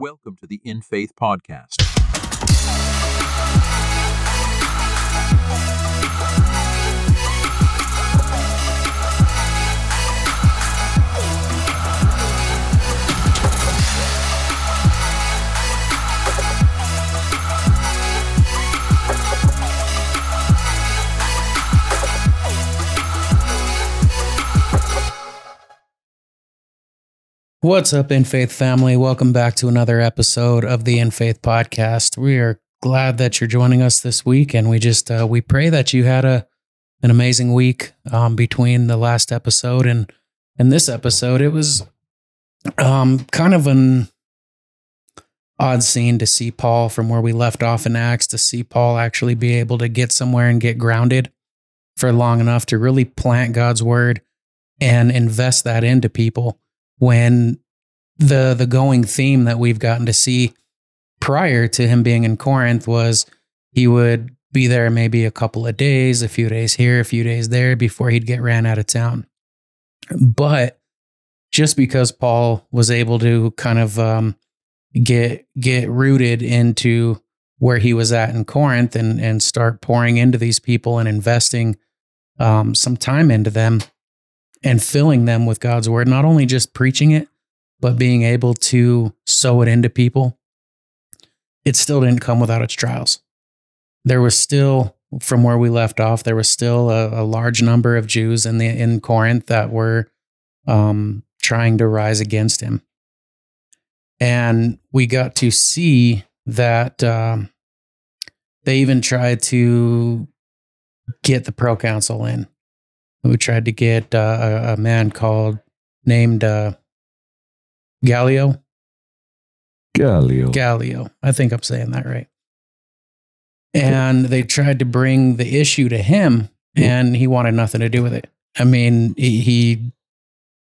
Welcome to the In Faith Podcast. What's up, In Faith family? Welcome back to another episode of the In Faith podcast. We are glad that you're joining us this week, and we just uh, we pray that you had a an amazing week um, between the last episode and and this episode. It was um, kind of an odd scene to see Paul from where we left off in Acts to see Paul actually be able to get somewhere and get grounded for long enough to really plant God's word and invest that into people when the the going theme that we've gotten to see prior to him being in Corinth was he would be there maybe a couple of days, a few days here, a few days there before he'd get ran out of town. But just because Paul was able to kind of um, get get rooted into where he was at in Corinth and and start pouring into these people and investing um, some time into them, and filling them with God's word, not only just preaching it, but being able to sow it into people, it still didn't come without its trials. There was still, from where we left off, there was still a, a large number of Jews in the in Corinth that were um, trying to rise against him, and we got to see that um, they even tried to get the proconsul in who tried to get uh, a, a, man called named uh, Gallio. Gallio. Gallio. I think I'm saying that right. And they tried to bring the issue to him, and he wanted nothing to do with it. I mean, he, he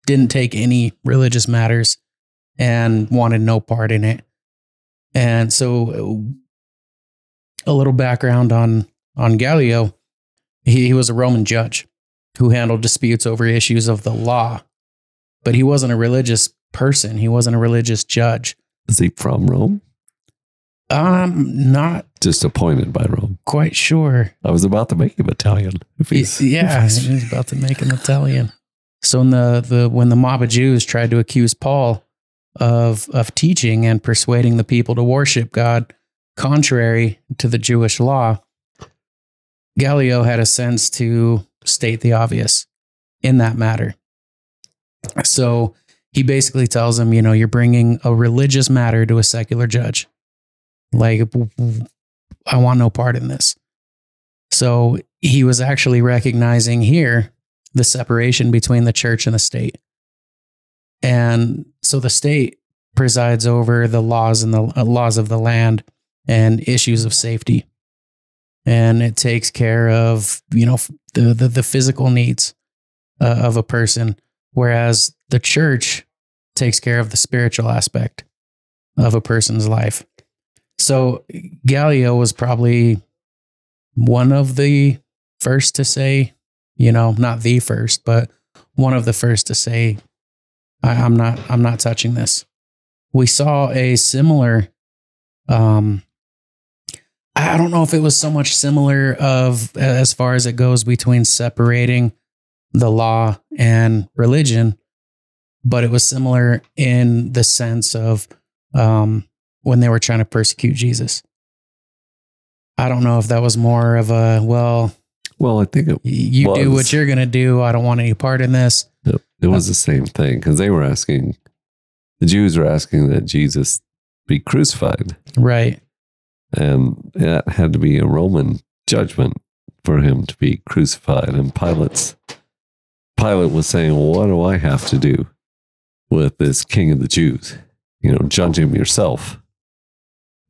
didn't take any religious matters and wanted no part in it. And so, a little background on on Gallio, he, he was a Roman judge who handled disputes over issues of the law. But he wasn't a religious person. He wasn't a religious judge. Is he from Rome? I'm not disappointed by Rome. quite sure. I was about to make him Italian. If he's, yeah, if he's- he's about to make him Italian. So when the, the when the mob of Jews tried to accuse Paul of of teaching and persuading the people to worship God contrary to the Jewish law, Gallio had a sense to state the obvious in that matter. So he basically tells him, you know, you're bringing a religious matter to a secular judge. Like, I want no part in this. So he was actually recognizing here the separation between the church and the state. And so the state presides over the laws and the uh, laws of the land and issues of safety. And it takes care of, you know, the the, the physical needs uh, of a person whereas the church takes care of the spiritual aspect of a person's life. So Gallio was probably one of the first to say, you know, not the first, but one of the first to say, I, am not, I'm not touching this. We saw a similar, um, I don't know if it was so much similar of as far as it goes between separating the law and religion, but it was similar in the sense of um, when they were trying to persecute Jesus. I don't know if that was more of a well, well, I think it, you do what you're going to do. I don't want any part in this. it, it was the same thing because they were asking, the Jews were asking that Jesus be crucified. Right. And that had to be a Roman judgment for him to be crucified. And Pilate's Pilate was saying, well, what do I have to do with this king of the Jews? You know, judge him yourself.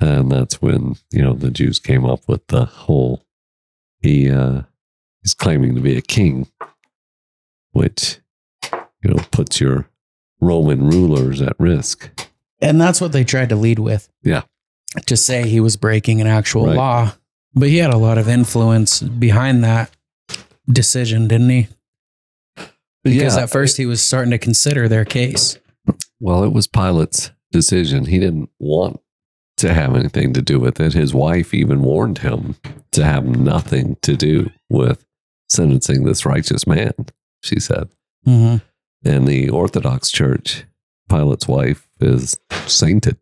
And that's when, you know, the Jews came up with the whole he uh he's claiming to be a king, which, you know, puts your Roman rulers at risk. And that's what they tried to lead with. Yeah. To say he was breaking an actual Right. law. But he had a lot of influence behind that decision, didn't he? Because Yeah. at first he was starting to consider their case. Well, it was Pilate's decision. He didn't want to have anything to do with it. His wife even warned him to have nothing to do with sentencing this righteous man, she said. hmm In the Orthodox Church, Pilate's wife is sainted.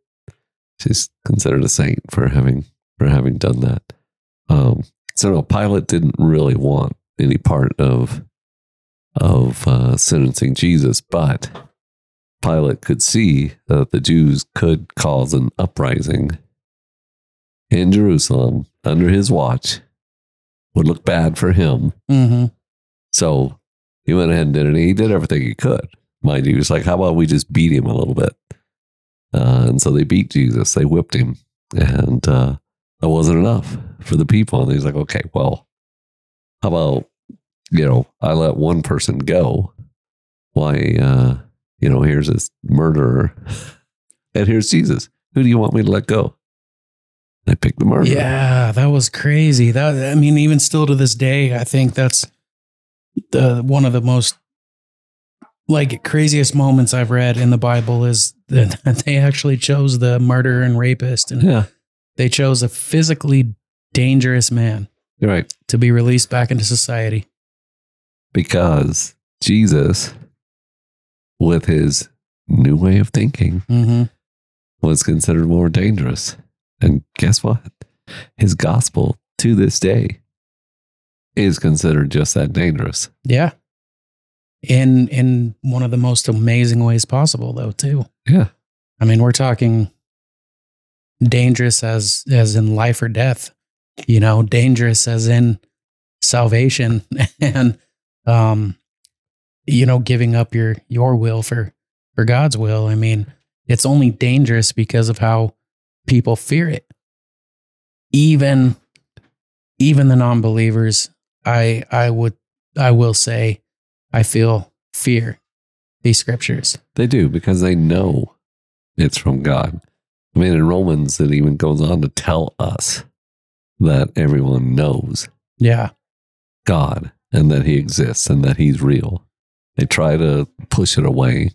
She's considered a saint for having for having done that. Um, so no, Pilate didn't really want any part of of uh, sentencing Jesus, but Pilate could see that the Jews could cause an uprising in Jerusalem under his watch. Would look bad for him. hmm So he went ahead and did it. He did everything he could. Mind you, he was like, how about we just beat him a little bit? Uh, and so they beat Jesus. They whipped him. And uh, that wasn't enough for the people. And he's like, okay, well, how about, you know, I let one person go. Why, uh, you know, here's this murderer. and here's Jesus. Who do you want me to let go? I picked the murderer. Yeah, that was crazy. That I mean, even still to this day, I think that's the one of the most like craziest moments I've read in the Bible is that they actually chose the murderer and rapist, and Yeah. they chose a physically dangerous man right. to be released back into society. because Jesus, with his new way of thinking, hmm was considered more dangerous. And guess what? His gospel to this day is considered just that dangerous. Yeah, in in one of the most amazing ways possible, though. Too. Yeah. I mean, we're talking dangerous as as in life or death. You know, dangerous as in salvation and um you know, giving up your your will for for God's will. I mean, it's only dangerous because of how people fear it. Even even the non-believers, I I would I will say I feel fear these scriptures. They do because they know it's from God. I mean, in Romans, it even goes on to tell us that everyone knows Yeah. God and that he exists and that he's real. They try to push it away,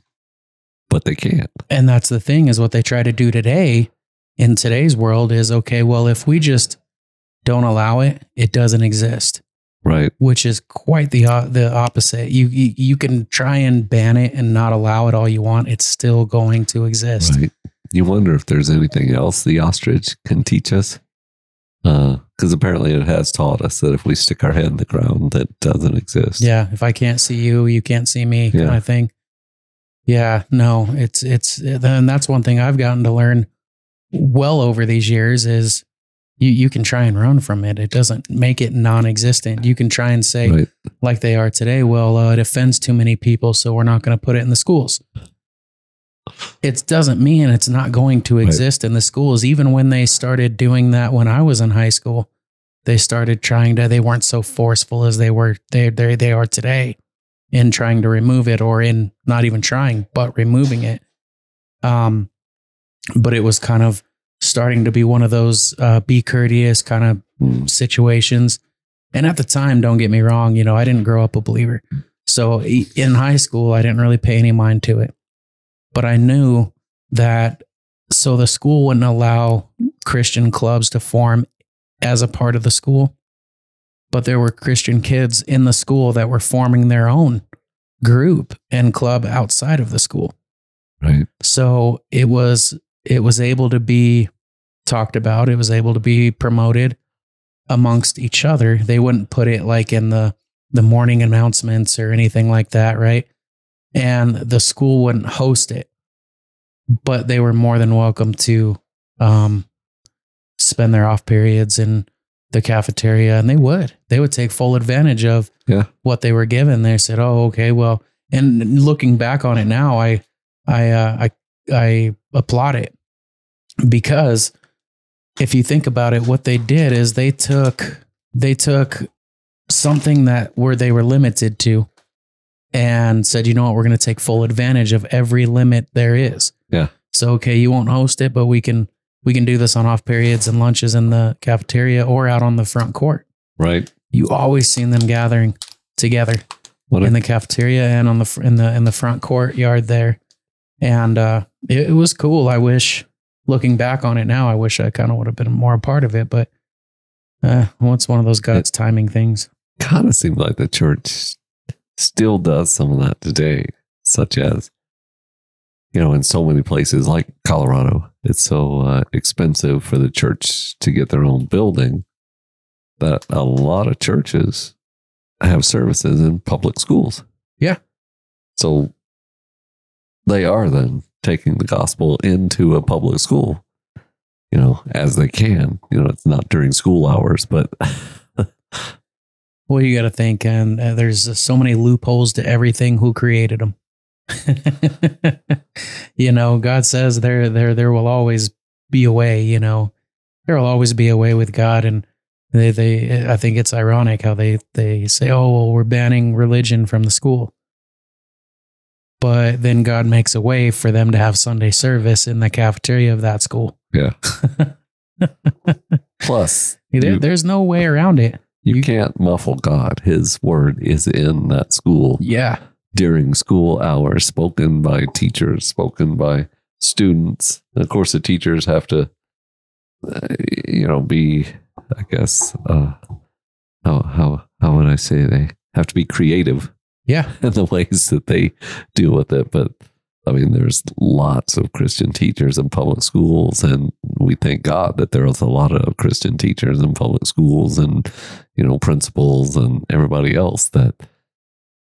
but they can't. And that's the thing is what they try to do today in today's world is okay, well, if we just don't allow it, it doesn't exist, Right. which is quite the uh, the opposite. You, you you can try and ban it and not allow it all you want, it's still going to exist. Right. You wonder if there's anything else the ostrich can teach us. Because apparently it has taught us that if we stick our head in the ground, that doesn't exist. Yeah, if I can't see you, you can't see me, kind of thing. Yeah, no, it's it's then that's one thing I've gotten to learn well over these years is you you can try and run from it. It doesn't make it non-existent. You can try and say Right. like they are today, well, uh, it offends too many people, so we're not going to put it in the schools. It doesn't mean it's not going to exist in the schools. Even when they started doing that when I was in high school, they started trying to. They weren't so forceful as they were. They they they are today in trying to remove it, or in not even trying, but removing it. Um, but it was kind of starting to be one of those uh, be courteous kind of Mm. situations. And at the time, don't get me wrong, you know, I didn't grow up a believer. So in high school, I didn't really pay any mind to it. But I knew that so the school wouldn't allow Christian clubs to form as a part of the school. But there were Christian kids in the school that were forming their own group and club outside of the school. Right. So it was it was able to be talked about. It was able to be promoted amongst each other. They wouldn't put it like in the the morning announcements or anything like that, right? And the school wouldn't host it, but they were more than welcome to um, spend their off periods in the cafeteria, and they would. They would take full advantage of Yeah. what they were given. They said, "Oh, okay, well." And looking back on it now, I I uh, I I applaud it because if you think about it, what they did is they took they took something that where they were limited to and said, you know what, we're going to take full advantage of every limit there is. Yeah. So okay, you won't host it, but we can we can do this on off periods and lunches in the cafeteria or out on the front court. Right. You always seen them gathering together What in a, the cafeteria and on the in the in the front courtyard there. And uh, it, it was cool. I wish, looking back on it now, I wish I kind of would have been more a part of it. But uh, well, it's one of those God's timing things. Kind of seems like the church still does some of that today, such as, you know, in so many places like Colorado, it's so uh, expensive for the church to get their own building that a lot of churches have services in public schools. Yeah. So they are then taking the gospel into a public school, you know, as they can. You know, it's not during school hours, but Well, you got to think, and uh, there's uh, so many loopholes to everything. Who created them? you know, God says there, there, there will always be a way. You know, there will always be a way with God, and they, they. I think it's ironic how they, they say, "Oh, well, we're banning religion from the school," but then God makes a way for them to have Sunday service in the cafeteria of that school. yeah. Plus, There, you, there's no way around it. you you- can't muffle God. His word is in that school Yeah, during school hours, spoken by teachers, spoken by students. And of course, the teachers have to, uh, you know, be, I guess, uh, how how how would I say they have to be creative yeah, And the ways that they deal with it. But I mean, there's lots of Christian teachers in public schools, and we thank God that there's a lot of Christian teachers in public schools and, you know, principals and everybody else that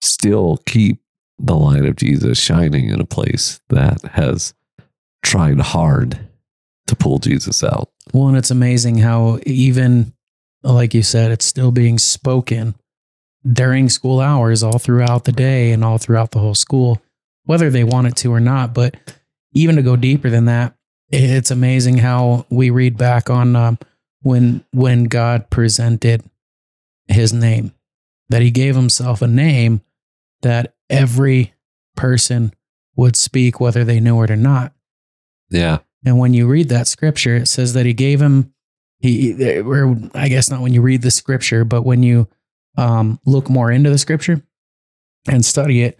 still keep the light of Jesus shining in a place that has tried hard to pull Jesus out. Well, and it's amazing how even like you said, it's still being spoken during school hours all throughout the day and all throughout the whole school, whether they want it to or not. But even to go deeper than that, it's amazing how we read back on um, when when God presented His name, that He gave Himself a name that every person would speak, whether they knew it or not. Yeah. And when you read that scripture, it says that he gave him, he, or I guess not when you read the scripture, but when you um, look more into the scripture and study it,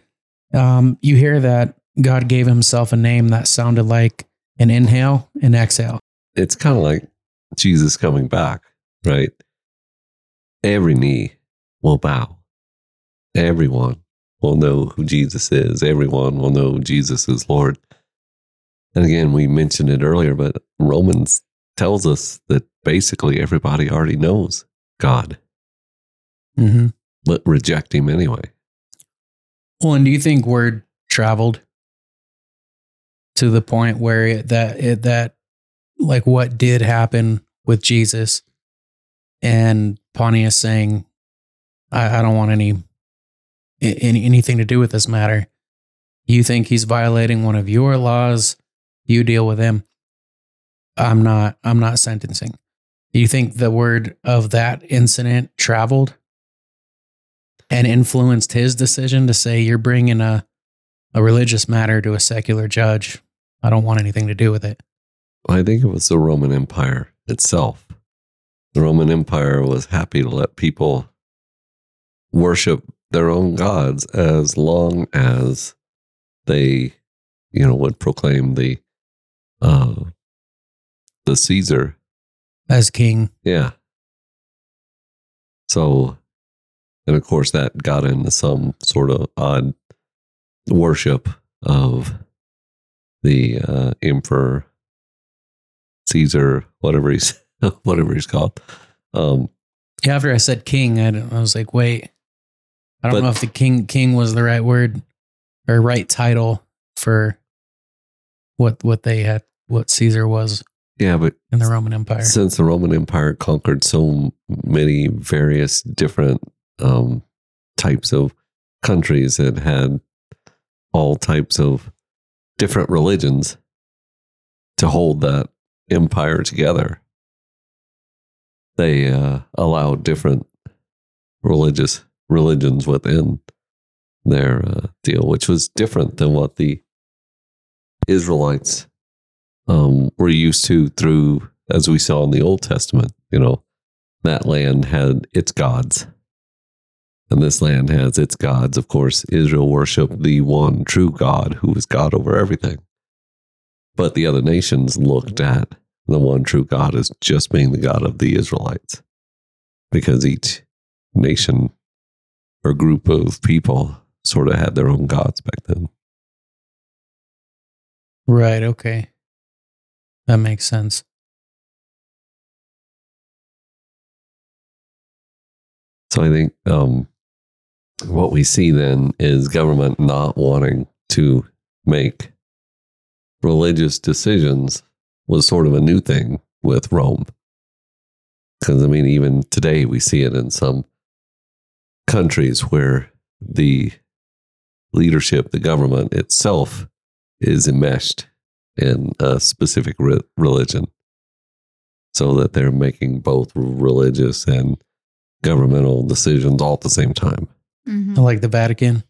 um, you hear that God gave himself a name that sounded like an inhale and exhale. It's kind of like Jesus coming back, right? Every knee will bow. Everyone will know who Jesus is. Everyone will know Jesus is Lord. And again, we mentioned it earlier, but Romans tells us that basically everybody already knows God, Mm-hmm. but reject him anyway. Well, and do you think word traveled to the point where it, that it, that like what did happen with Jesus and Pontius saying, I, I don't want any, any anything to do with this matter. You think he's violating one of your laws? You deal with him. I'm not. I'm not sentencing. Do you think the word of that incident traveled and influenced his decision to say you're bringing a a religious matter to a secular judge? I don't want anything to do with it. I think it was the Roman Empire itself. The Roman Empire was happy to let people worship their own gods as long as they, you know, would proclaim the uh the Caesar. As king, Yeah. So and of course that got into some sort of odd worship of the uh emperor Caesar, whatever he's whatever he's called. Um, after I said king, I, don't- I was like, wait, I don't But- know if the king king was the right word or right title for what what they had, what Caesar was yeah, but in the Roman Empire. since the Roman Empire conquered so many various different um, types of countries and had all types of different religions to hold that empire together, they uh, allowed different religious religions within their uh, deal, which was different than what the Israelites um, were used to through, as we saw in the Old Testament. You know, that land had its gods, And this land has its gods. Of course, Israel worshiped the one true God who was God over everything. But the other nations looked at the one true God as just being the God of the Israelites. Because each nation or group of people sort of had their own gods back then. Right. Okay. That makes sense. So I think um, what we see then is government not wanting to make religious decisions was sort of a new thing with Rome. Because I mean, even today we see it in some countries where the leadership, the government itself, is enmeshed in a specific re- religion. So that they're making both religious and governmental decisions all at the same time. Mhm. Like the Vatican.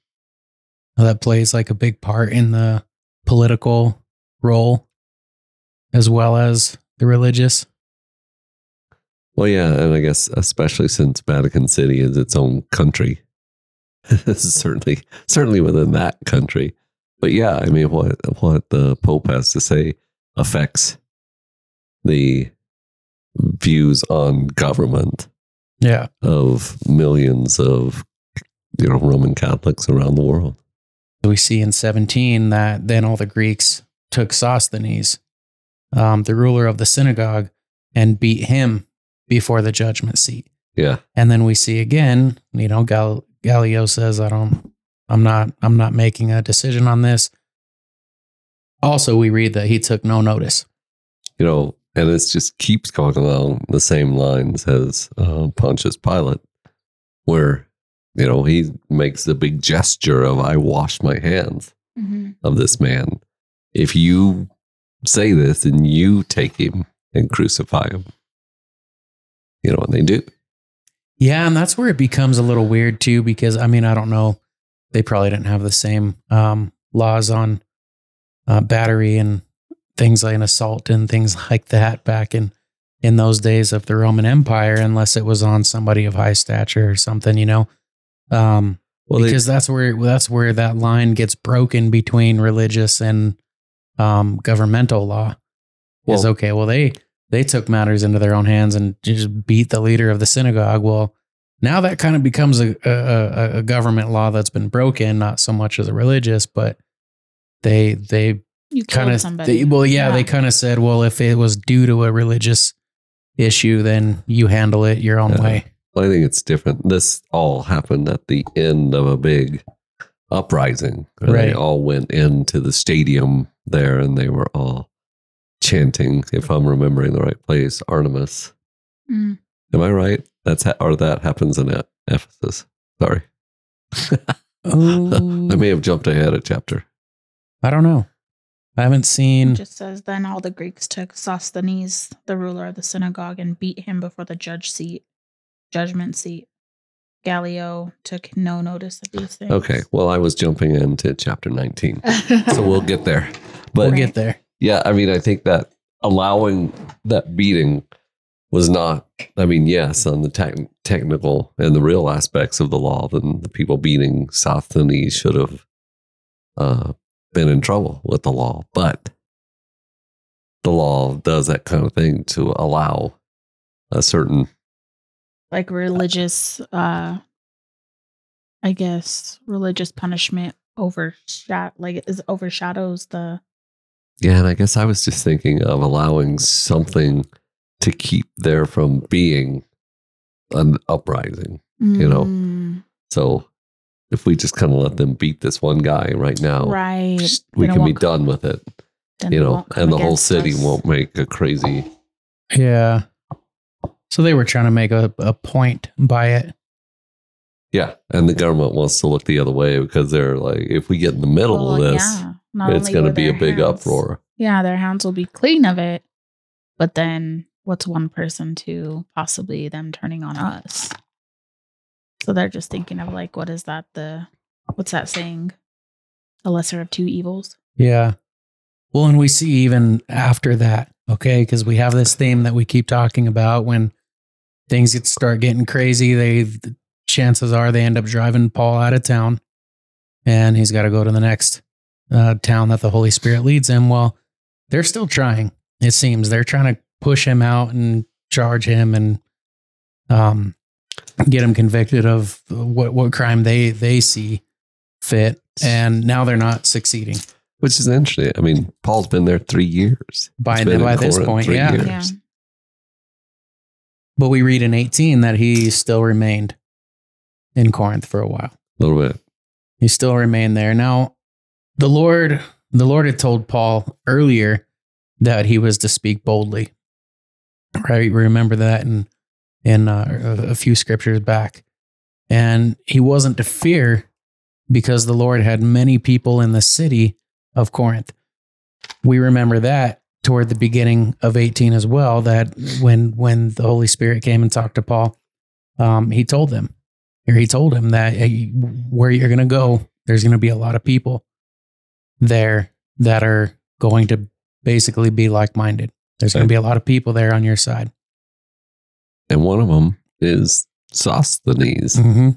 That plays like a big part in the political role as well as the religious. Well, yeah, and I guess especially since Vatican City is its own country, certainly certainly within that country. But yeah, I mean, what what the Pope has to say affects the views on government Yeah. of millions of you know Roman Catholics around the world. we see in 17 that then all the Greeks took Sosthenes, um, the ruler of the synagogue, and beat him before the judgment seat. Yeah, And then we see again, you know, Gal- Gallio says, "I don't, I'm not, I'm not making a decision on this." Also, we read that he took no notice. you know, and it just keeps going along the same lines as uh, Pontius Pilate, where you know he makes the big gesture of "I wash my hands Mhm. of this man." If you say this, and you take him and crucify him, you know, and they do. Yeah, and that's where it becomes a little weird too, because I mean, I don't know, they probably didn't have the same um, laws on uh, battery and things like an assault and things like that back in in those days of the Roman Empire, unless it was on somebody of high stature or something, you know. Um, Well, they- because that's where that's where that line gets broken between religious and um, governmental law. is okay. Well, they they took matters into their own hands and just beat the leader of the synagogue. Well, now that kind of becomes a a, a- a government law that's been broken, not so much as a religious, but they they You kind of somebody. well, yeah, they kind of said, well, if it was due to a religious issue, then you handle it your own Yeah. way. Well, I think it's different. This all happened at the end of a big uprising. where They all went into the stadium there and they were all chanting, if I'm remembering the right place, Artemis. Mm. Am I right? That's ha- or that happens in E- Ephesus. Sorry. Oh, I may have jumped ahead a chapter. I don't know. I haven't It seen. just says then all the Greeks took Sosthenes, the ruler of the synagogue, and beat him before the judge seat, judgment seat. Gallio took no notice of these things. Okay. Well, I was jumping into chapter 19. So we'll get there. But We'll get there. yeah, I mean, I think that allowing that beating was not, I mean, yes, on the tech technical and the real aspects of the law, then the people beating Sosthenes should have uh, been in trouble with the law. But the law does that kind of thing to allow a certain, like religious uh I guess religious punishment overshot like is overshadows the yeah, and I guess I was just thinking of allowing something to keep there from being an uprising. You know, Mm, So if we just kind of let them beat this one guy right now, right just- we Then can be won't- done with it, you know, and the whole city us. won't make a crazy. Yeah. So they were trying to make a, a point by it. Yeah. And the government wants to look the other way because they're like, if we get in the middle Well, of this, yeah. It's going to be a big hands- uproar. yeah their hands will be clean of it but then what's one person to possibly them turning on us so they're just thinking of like what is that the what's that saying the lesser of two evils Yeah. Well, and we see even after that, okay, because we have this theme that we keep talking about when things get start getting crazy, they chances are they end up driving Paul out of town and he's got to go to the next uh, town that the Holy Spirit leads him. Well, they're still trying, it seems. They're trying to push him out and charge him and um, get him convicted of what, what crime they, they see fit. And now they're not succeeding. Which is interesting. I mean, Paul's been there three years. By- He's been in by this point, point, yeah. Yeah. But we read in 18 that he still remained in Corinth for a while. A little bit. He still remained there. Now, the Lord, the Lord had told Paul earlier that he was to speak boldly. Right? Remember that in in uh, a a few scriptures back. And he wasn't to fear because the Lord had many people in the city of Corinth. We remember that toward the beginning of 18 as well that when when the Holy Spirit came and talked to Paul, um, he told them or he told him that hey, where you're going to go, there's going to be a lot of people there that are going to basically be like minded. There's going to be a lot of people there on your side. And one of them is Sosthenes, Mm-hmm.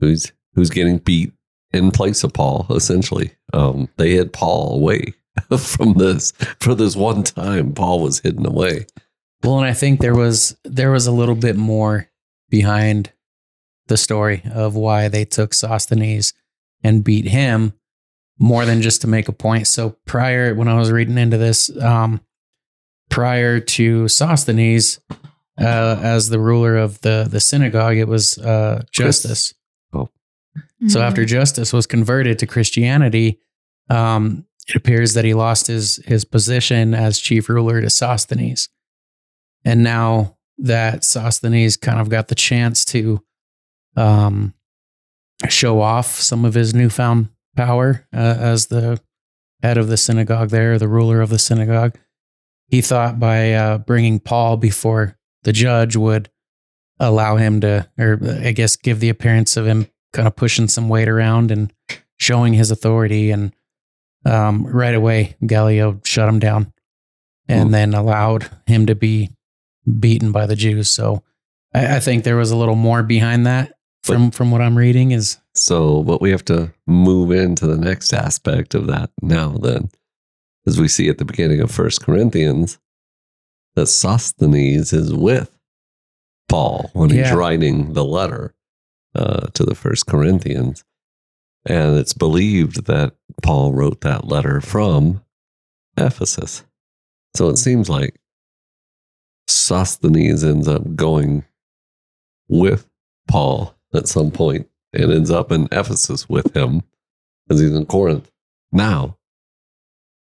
who's who's getting beat in place of Paul, essentially. Um, they hid Paul away from this for this one time. Paul was hidden away. Well, and I think there was there was a little bit more behind the story of why they took Sosthenes and beat him more than just to make a point. So prior, when I was reading into this, um, prior to Sosthenes uh, as the ruler of the the synagogue, it was uh, Justus. So Mhm. after Justus was converted to Christianity, um, it appears that he lost his his position as chief ruler to Sosthenes, and now that Sosthenes kind of got the chance to um, show off some of his newfound power uh, as the head of the synagogue there, the ruler of the synagogue, he thought by uh, bringing Paul before the judge would allow him to, or I guess, give the appearance of him kind of pushing some weight around and showing his authority. And um, right away, Gallio shut him down and Hmm. then allowed him to be beaten by the Jews. So I, I think there was a little more behind that from from what I'm reading. Is So, but we have to move into the next aspect of that now, then, as we see at the beginning of First Corinthians, that Sosthenes is with Paul when he's writing the letter uh, to the First Corinthians. And it's believed that Paul wrote that letter from Ephesus. So it seems like Sosthenes ends up going with Paul at some point and ends up in Ephesus with him because he's in Corinth now.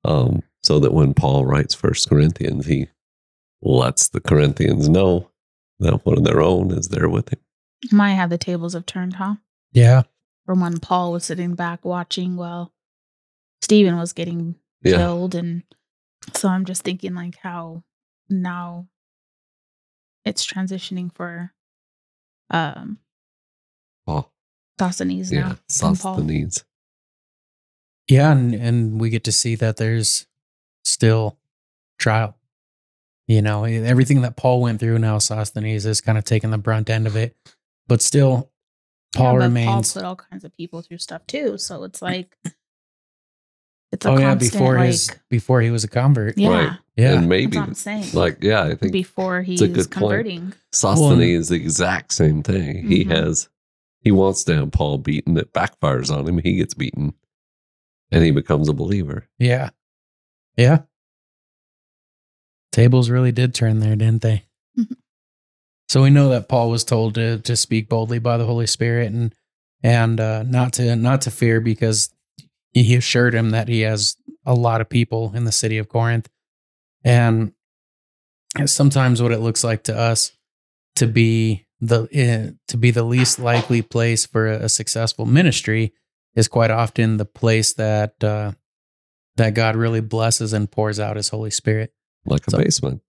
Um, so that when Paul writes First Corinthians, he lets the Corinthians know that one of their own is there with him. Might have the tables have turned, huh? yeah, From when Paul was sitting back watching while Stephen was getting Yeah. killed. And so I'm just thinking like how now it's transitioning for um Paul, Sosthenes yeah, now. from Paul. Sosthenes. yeah, and and we get to see that there's still trial. You know, everything that Paul went through now, Sosthenes is kind of taking the brunt end of it, but still, Paul Yeah, but remains. Paul put all kinds of people through stuff too. So it's like it's a oh yeah, before like, his before he was a convert. yeah, Right. Yeah, And that's maybe, what I'm saying. like, yeah, I think before he's a good point. converting. Sosthenes is the exact same thing. He Mhm. has, he wants to have Paul beaten. It backfires on him. He gets beaten and he becomes a believer. yeah, yeah. Tables really did turn there, didn't they? So we know that Paul was told to to speak boldly by the Holy Spirit and and uh, not to not to fear because he assured him that he has a lot of people in the city of Corinth, and sometimes what it looks like to us to be the eh, to be the least likely place for a, a successful ministry is quite often the place that uh, that God really blesses and pours out His Holy Spirit, Like a So- basement.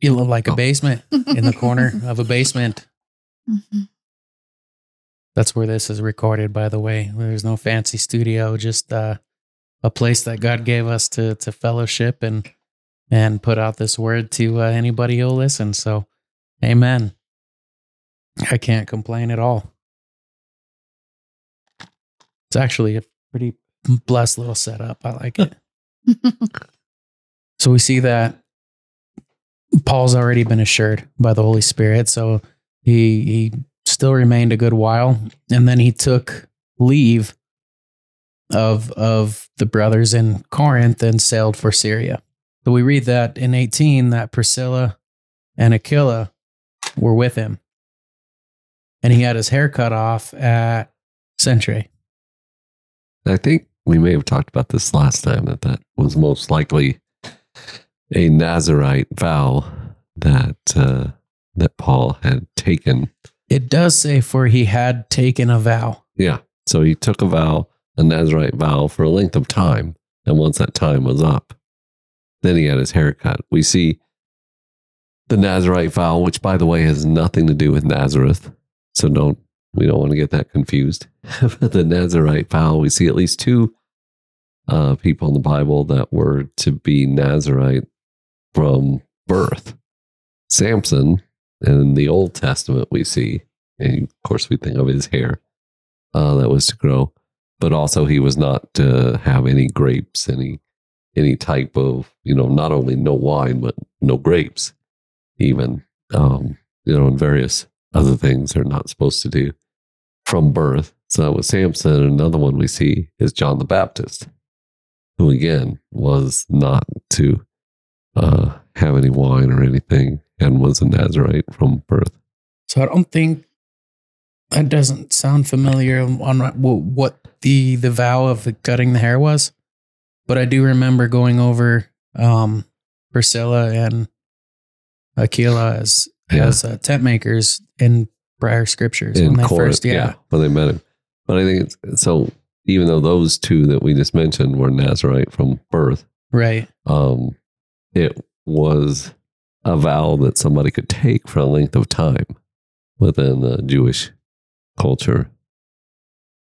You know, like a Oh. basement in the corner of a basement. Mhm. That's where this is recorded, by the way. There's no fancy studio, just uh, a place that God gave us to to fellowship and and put out this word to uh, anybody who'll listen. So, Amen. I can't complain at all. It's actually a pretty blessed little setup. I like it. So we see that Paul's already been assured by the Holy Spirit. So he he still remained a good while, and then he took leave of of the brothers in Corinth and sailed for Syria. So we read that in 18 that Priscilla and Aquila were with him. And he had his hair cut off at Cenchreae. I think we may have talked about this last time that that was most likely a Nazarite vow that uh, that Paul had taken. It does say for he had taken a vow. Yeah, so he took a vow, a Nazarite vow, for a length of time, and once that time was up, then he had his hair cut. We see the Nazarite vow, which by the way has nothing to do with Nazareth, so don't we don't want to get that confused. but the Nazarite vow, we see at least two uh, people in the Bible that were to be Nazarite from birth. Samson, in the Old Testament, we see, and of course, we think of his hair uh, that was to grow, but also he was not to have any grapes, any any type of, you know, not only no wine, but no grapes, even, um, you know, and various other things they're not supposed to do from birth. So that was Samson. Another one we see is John the Baptist, who again was not to uh, have any wine or anything and was a Nazarite from birth. So I don't think that doesn't sound familiar on what the the vow of the cutting the hair was, but I do remember going over um, Priscilla and Aquila as Yeah. as uh, tent makers in prior scriptures in when they Corinth, first yeah. when they met him. But I think it's so. Even though those two that we just mentioned were Nazarite from birth, right um, it was a vow that somebody could take for a length of time within the Jewish culture.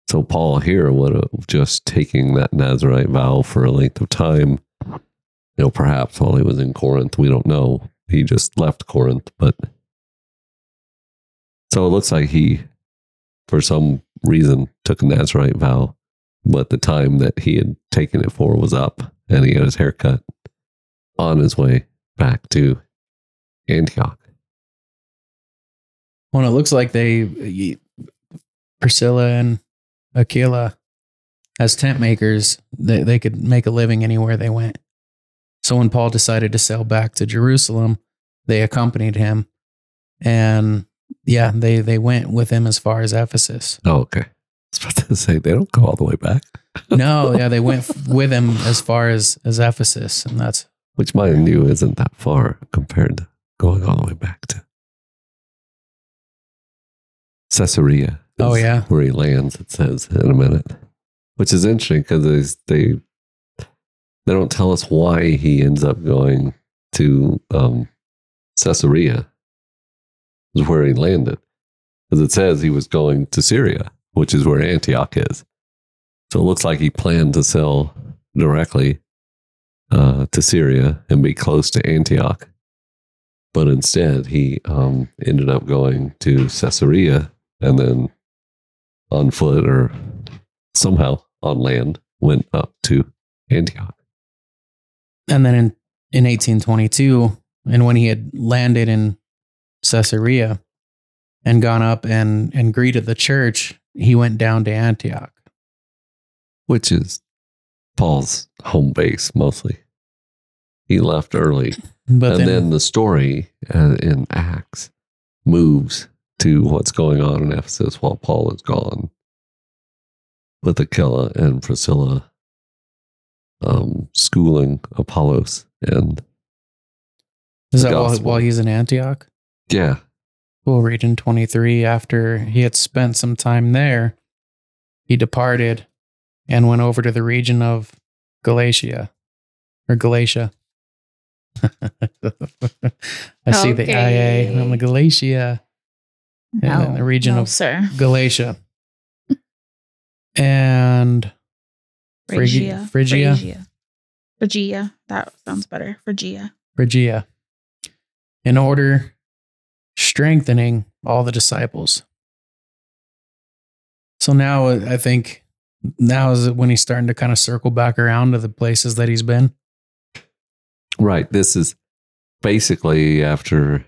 So Paul here would have just taken that Nazarite vow for a length of time. You know, perhaps while he was in Corinth, we don't know. He just left Corinth, but so it looks like he, for some reason, took a Nazarite vow, but the time that he had taken it for was up, and he had his hair cut on his way back to Antioch. Well, it looks like they Priscilla and Aquila as tent makers, they, they could make a living anywhere they went. So when Paul decided to sail back to Jerusalem, they accompanied him. And yeah, they, they went with him as far as Ephesus. Oh, okay. I was about to say they don't go all the way back, No, yeah, they went with him as far as, as Ephesus. And that's, which mind you isn't that far compared to going all the way back to Caesarea. Oh, yeah. where he lands. It says in a minute, which is interesting because they they don't tell us why he ends up going to um, Caesarea, is where he landed, because it says he was going to Syria, which is where Antioch is. So it looks like he planned to sell directly uh, to Syria and be close to Antioch. But instead, he um, ended up going to Caesarea and then on foot or somehow on land went up to Antioch. and then in, in 1822, and when he had landed in Caesarea and gone up and, and greeted the church, he went down to Antioch. which is Paul's home base mostly. He left early. But and then, then, the story uh, in Acts moves to what's going on in Ephesus while Paul is gone with Aquila and Priscilla um, schooling Apollos. And is that while, while he's in Antioch? yeah, We'll read in 23 after he had spent some time there, he departed and went over to the region of Galatia or Galatia. I see the IA. I'm a Galatia. No, the region no, of sir. Galatia. and Phrygia. Phrygia. Phrygia. Phrygia. That sounds better. Phrygia. Phrygia in order strengthening all the disciples. So now uh, I think now is it when he's starting to kind of circle back around to the places that he's been. Right. This is basically after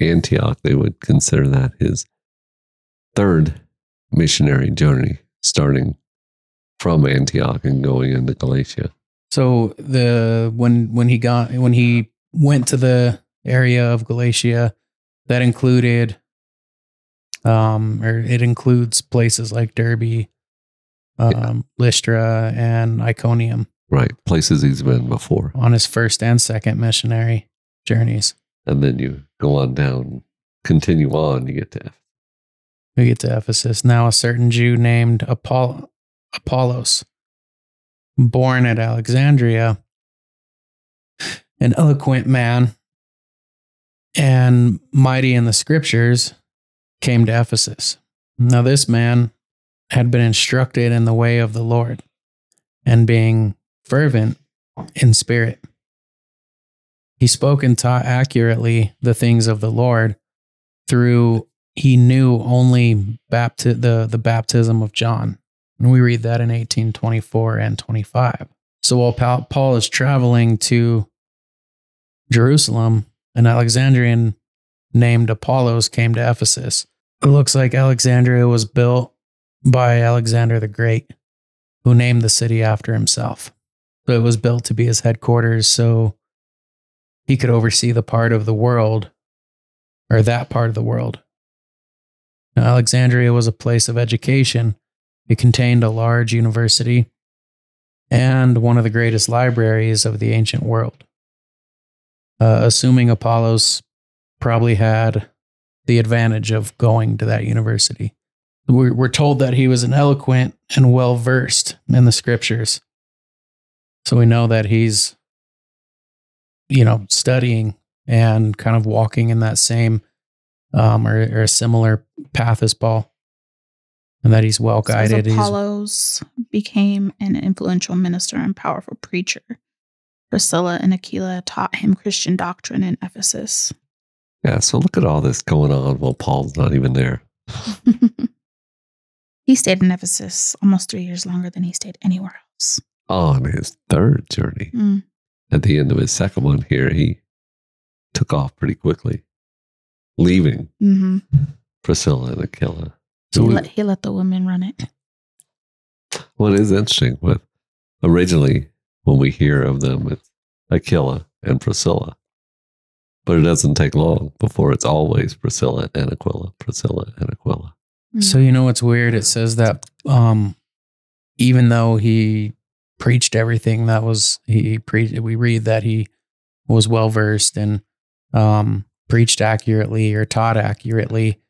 Antioch, they would consider that his third missionary journey, starting from Antioch and going into Galatia. So the when when he got when he went to the area of Galatia, that included, um, or it includes places like Derbe, um, Lystra, and Iconium Right. Places he's been before. on his first and second missionary journeys. And then you go on down, continue on, you get to Ephesus. We get to Ephesus. Now, a certain Jew named Apollo, Apollos, born at Alexandria, an eloquent man and mighty in the scriptures, came to Ephesus. Now, this man had been instructed in the way of the Lord and being fervent in spirit. He spoke and taught accurately the things of the Lord through he knew only bapti- the, the baptism of John. And we read that in 1824 and 25. So while Paul, Paul is traveling to Jerusalem, an Alexandrian named Apollos came to Ephesus. It looks like Alexandria was built by Alexander the Great, who named the city after himself. So it was built to be his headquarters so he could oversee the part of the world, or that part of the world. Now, Alexandria was a place of education. It contained a large university and one of the greatest libraries of the ancient world. Uh, assuming Apollos probably had the advantage of going to that university. We're, we're told that he was an eloquent and well versed in the scriptures. So we know that he's, you know, studying and kind of walking in that same um, or, or a similar path as Paul, and that he's well So as guided. He's- Apollos became an influential minister and powerful preacher. Priscilla and Aquila taught him Christian doctrine in Ephesus. Yeah. So look at all this going on while Paul's not even there. he stayed in Ephesus almost three years longer than he stayed anywhere else. On his third journey. Mm. At the end of his second one here, he took off pretty quickly, leaving hmm Priscilla and Aquila. So he, let, he let the women run it. Well, What is interesting with originally when we hear of them, it's Aquila and Priscilla. But it doesn't take long before it's always Priscilla and Aquila, Priscilla and Aquila. So you know what's weird? It says that um, even though he preached everything that was he preached, we read that he was well versed and um, preached accurately or taught accurately.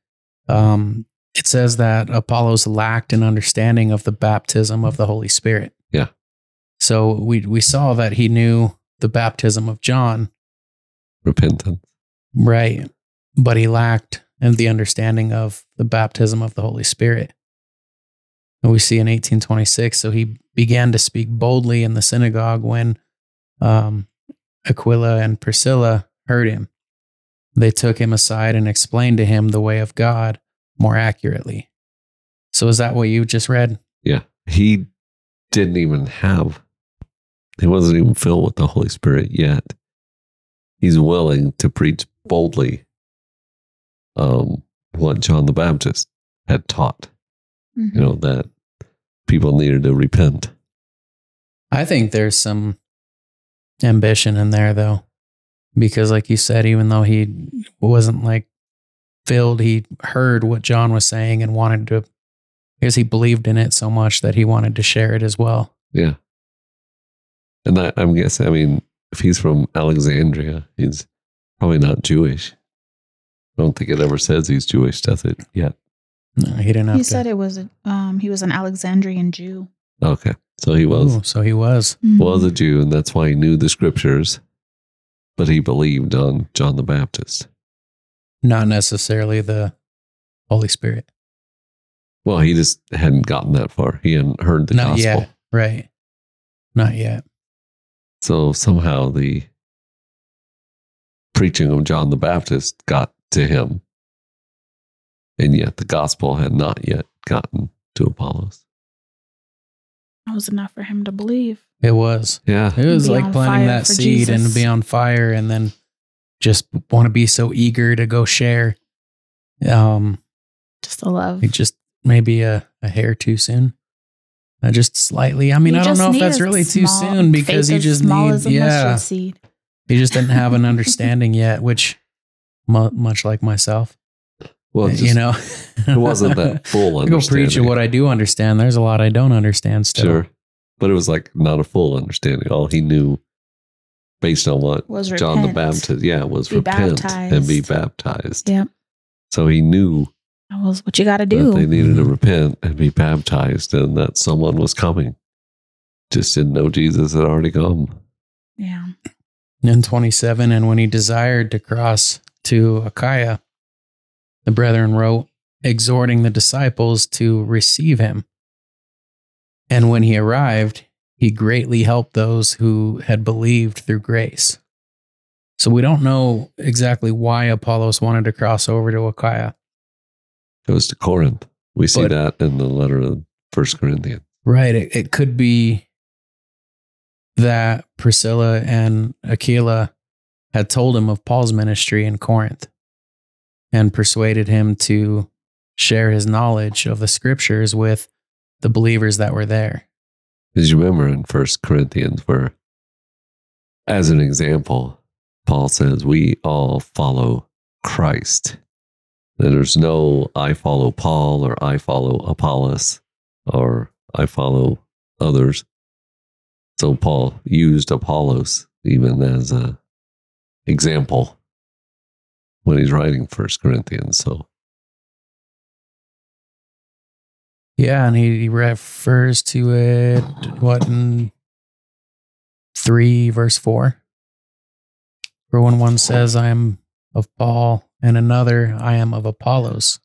Um, it says that Apollos lacked an understanding of the baptism of the Holy Spirit. Yeah. So we we saw that he knew the baptism of John, Repentance. Right. But he lacked in the understanding of the baptism of the Holy Spirit. And we see in 1826, so he began to speak boldly in the synagogue when um, Aquila and Priscilla heard him. They took him aside and explained to him the way of God more accurately. So, is that what you just read? Yeah. He didn't even have, he wasn't even filled with the Holy Spirit yet. He's willing to preach boldly um, what John the Baptist had taught, Mhm. you know, that people needed to repent. I think there's some ambition in there though. Because like you said, even though he wasn't like filled, he heard what John was saying and wanted to because he believed in it so much that he wanted to share it as well. Yeah. And I, I'm guessing, I mean, if he's from Alexandria, he's probably not Jewish. I don't think it ever says he's Jewish, does it? Yet. No, he didn't have He to. said it was a- um, he was an Alexandrian Jew. Okay. So he was Ooh, so he was. was a Jew, and that's why he knew the scriptures, but he believed on John the Baptist. Not necessarily the Holy Spirit. Well, he just hadn't gotten that far. He hadn't heard the Not gospel. yet. Right. Not yet. So somehow the preaching of John the Baptist got to him, and yet the gospel had not yet gotten to Apollos. That was enough for him to believe. It was. Yeah. It was like planting that for seed and be on fire and then just want to be so eager to go share. Um, Just the love. just maybe a, a hair too soon. Uh, just slightly. I mean, You I don't know if that's a really too soon because faith he just small need, yeah, seed. he just didn't have an understanding yet, which mu- much like myself, Well, eh, just, you know, it wasn't that full I go understanding. preach of what I do understand. There's a lot I don't understand still. Sure. But it was like not a full understanding. All he knew based on what Was John the. Baptist, yeah, was Be repent and be baptized. baptized. Yep. So he knew That was what you got to do. they needed to repent and be baptized and that someone was coming. Just didn't know Jesus had already come. yeah. in 27 and when he desired to cross to achaia the brethren wrote exhorting the disciples to receive him and when he arrived he greatly helped those who had believed through grace so we don't know exactly why apollos wanted to cross over to achaia Goes to Corinth. We see But- that in the letter of First Corinthians. right it, it could be that priscilla and aquila had told him of paul's ministry in corinth and persuaded him to share his knowledge of the scriptures with the believers that were there. Because you remember in First Corinthians where as an example, Paul says we all follow Christ. There's no I follow Paul or I follow Apollos or I follow others. So Paul used Apollos even as a example when he's writing First Corinthians. So, yeah, and he, he refers to it what in three verse four, where when one says, "I am of Paul," and another, "I am of Apollos."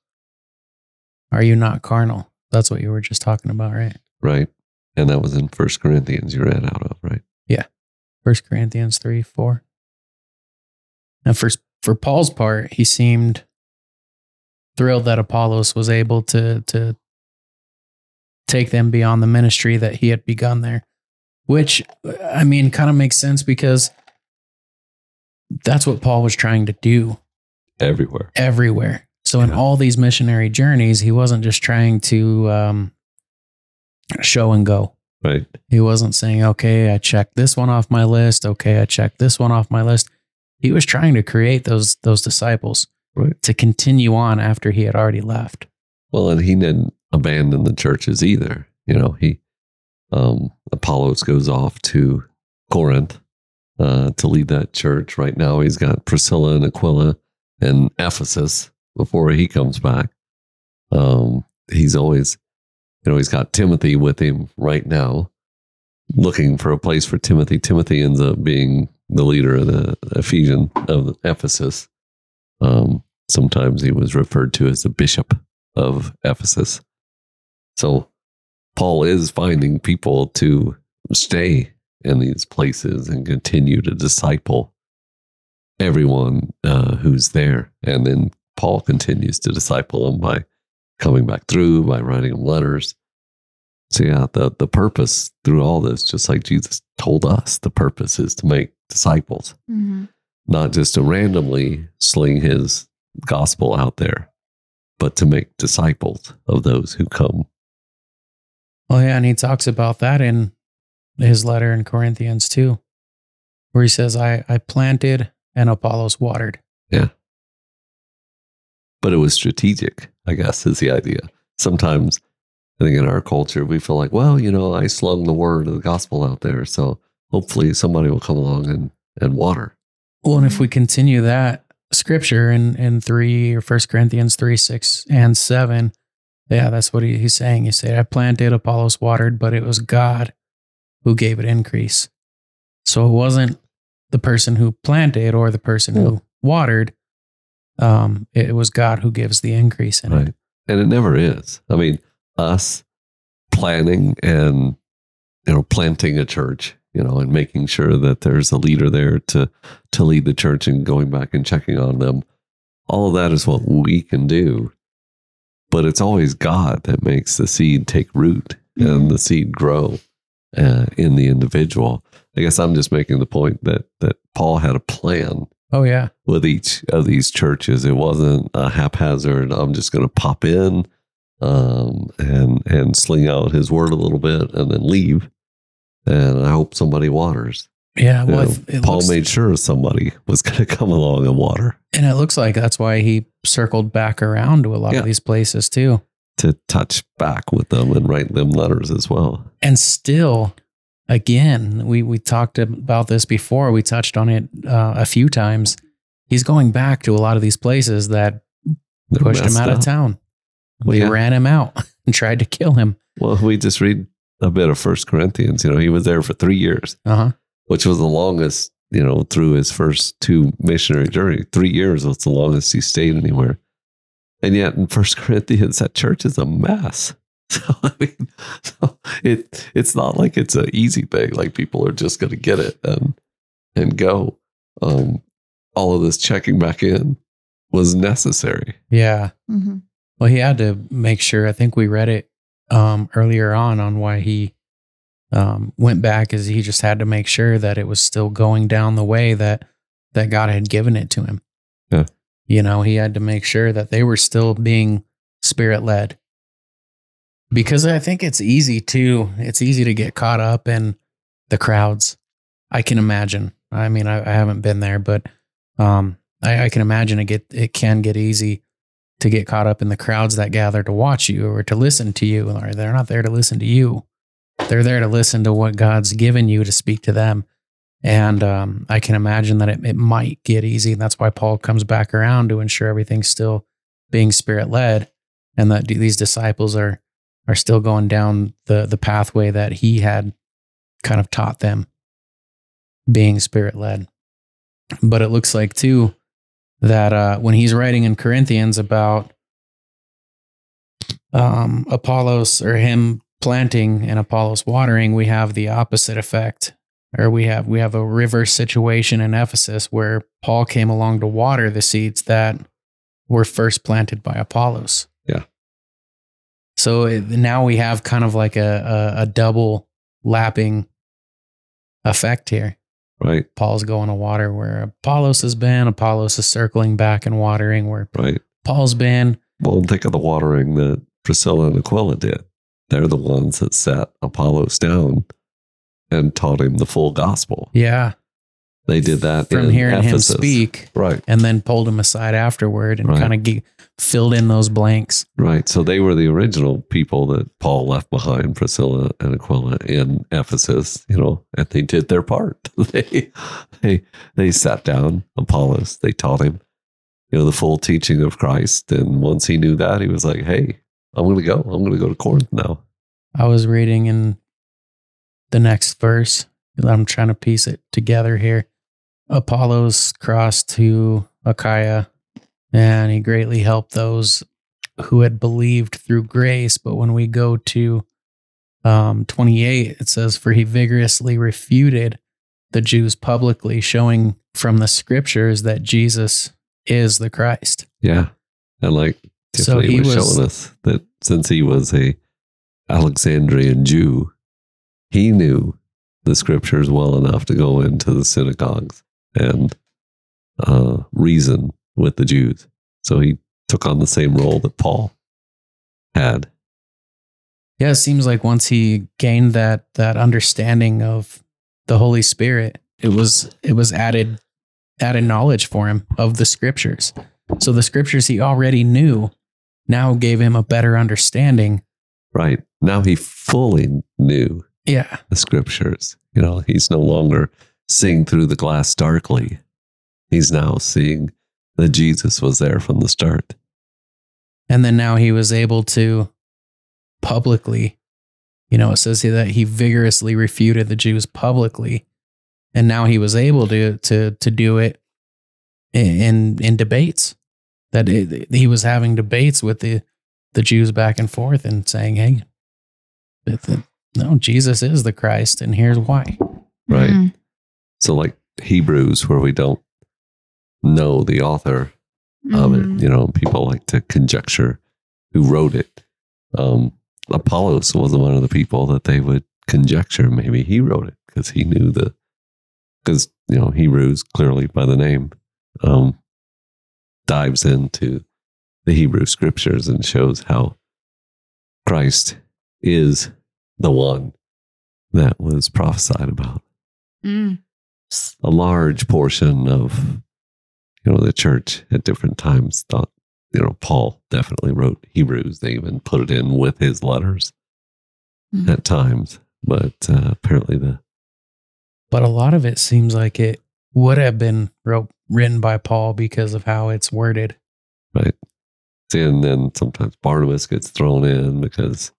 Are you not carnal? That's what you were just talking about, right? Right. And that was in First Corinthians you read out of, right? Yeah. First Corinthians 3, 4. Now, for for Paul's part, he seemed thrilled that Apollos was able to to take them beyond the ministry that he had begun there, which I mean, kind of makes sense because that's what Paul was trying to do everywhere, everywhere. So yeah. in all these missionary journeys, he wasn't just trying to um, show and go. Right. He wasn't saying, "Okay, I checked this one off my list. Okay, I checked this one off my list." He was trying to create those those disciples Right. to continue on after he had already left. Well, and he didn't abandon the churches either. You know, he um Apollos goes off to Corinth uh to lead that church. Right now he's got Priscilla and Aquila in Ephesus before he comes back. Um he's always you know, he's got Timothy with him right now, looking for a place for Timothy. Timothy ends up being the leader of the Ephesian of Ephesus. Um, sometimes he was referred to as the bishop of Ephesus. So Paul is finding people to stay in these places and continue to disciple everyone uh, who's there. And then Paul continues to disciple them by coming back through, by writing them letters. So yeah, the the purpose through all this, just like Jesus told us, the purpose is to make disciples Mhm. not just to randomly sling his gospel out there, but to make disciples of those who come. Well, yeah, and he talks about that in his letter in Corinthians too, where he says, I, I planted and Apollos watered. Yeah. But it was strategic, I guess, is the idea. Sometimes I think in our culture, we feel like, well, you know, I slung the word of the gospel out there. So hopefully somebody will come along and, and water. Well, and if we continue that scripture in, in three or first Corinthians three, six, and seven, yeah, that's what he, he's saying. He said, I planted, Apollos watered, but it was God who gave it increase. So it wasn't the person who planted or the person who watered. Um, it was God who gives the increase in it. And it never is. I mean, us planning and you know planting a church, you know, and making sure that there's a leader there to to lead the church and going back and checking on them. All of that is what we can do. But it's always God that makes the seed take root and Mhm. the seed grow. uh, in the individual. I guess I'm just making the point that that Paul had a plan Oh yeah. with each of these churches. It wasn't a haphazard. I'm just going to pop in um, and and sling out his word a little bit and then leave. And I hope somebody waters. Yeah. You Well, know, it, it Paul looks, made sure somebody was going to come along and water and it looks like that's why he circled back around to a lot Yeah. of these places too. to touch back with them and write them letters as well. And still, again, we we talked about this before. We touched on it uh, a few times. He's going back to a lot of these places that They're pushed him out of town. Well, They yeah. ran him out and tried to kill him. Well, we just read a bit of First Corinthians. You know, he was there for three years, Uh huh. which was the longest. You know, through his first two missionary journey, three years was the longest he stayed anywhere. And yet, in First Corinthians, that church is a mess. So I mean, so it it's not like it's an easy thing. Like people are just going to get it and and go. Um, all of this checking back in was necessary. Yeah. hmm Well, he had to make sure. I think we read it um, earlier on on why he um, went back, is he just had to make sure that it was still going down the way that that God had given it to him. Yeah. You know, he had to make sure that they were still being spirit led. Because I think it's easy to it's easy to get caught up in the crowds. I can imagine. I mean, I, I haven't been there, but um, I, I can imagine it get it can get easy to get caught up in the crowds that gather to watch you or to listen to you. Or they're not there to listen to you. They're there to listen to what God's given you to speak to them. And um, I can imagine that it, it might get easy. And that's why Paul comes back around to ensure everything's still being spirit led and that these disciples are are still going down the the pathway that he had kind of taught them being spirit led. But it looks like too that uh, when he's writing in Corinthians about um, Apollos or him planting and Apollos watering, we have the opposite effect, or we have we have a reverse situation in Ephesus where Paul came along to water the seeds that were first planted by Apollos. Yeah. So it, now we have kind of like a, a, a double lapping effect here. Right, Paul's going to water where Apollos has been. Apollos is circling back and watering where right. Paul's been. Well, think of the watering that Priscilla and Aquila did. They're the ones that sat Apollos down and taught him the full gospel. Yeah. They did that From in hearing Ephesus. him speak Right, and then pulled him aside afterward and Right. kind of ge- filled in those blanks. right. So they were the original people that Paul left behind, Priscilla and Aquila in Ephesus. You know, and they did their part. they they they sat down Apollos. They taught him, you know, the full teaching of Christ. And once he knew that, he was like, "Hey, I'm going to go. I'm going to go to Corinth now." I was reading in the next verse. I'm trying to piece it together here. Apollos crossed to Achaia, and he greatly helped those who had believed through grace. But when we go to um, 28, it says, For he vigorously refuted the Jews publicly, showing from the scriptures that Jesus is the Christ. Yeah. And like So he was, was- showing us that since he was a Alexandrian Jew, he knew the scriptures well enough to go into the synagogues and uh, reason with the Jews. So he took on the same role that Paul had. Yeah, it seems like once he gained that that understanding of the Holy Spirit, it was it was added added knowledge for him of the scriptures. So the scriptures he already knew now gave him a better understanding. Right. Now he fully knew Yeah. the scriptures. You know, he's no longer seeing through the glass darkly. He's now seeing that Jesus was there from the start. And then now he was able to publicly, you know, it says here that he vigorously refuted the Jews publicly. And now he was able to to to do it in in, in debates. That it, he was having debates with the the Jews back and forth and saying, "Hey, that- that- no, Jesus is the Christ, and here's why." Right. Mhm. So, like Hebrews, where we don't know the author of Mhm. it, you know, people like to conjecture who wrote it. Um, Apollos was one of the people that they would conjecture maybe he wrote it because he knew the because you know Hebrews clearly by the name um, dives into the Hebrew scriptures and shows how Christ is the one that was prophesied about. Mm. A large portion of you know the church at different times thought you know Paul definitely wrote Hebrews. They even put it in with his letters Mhm. at times, but uh, apparently the But a lot of it seems like it would have been wrote, written by Paul because of how it's worded. right? And then sometimes Barnabas gets thrown in because,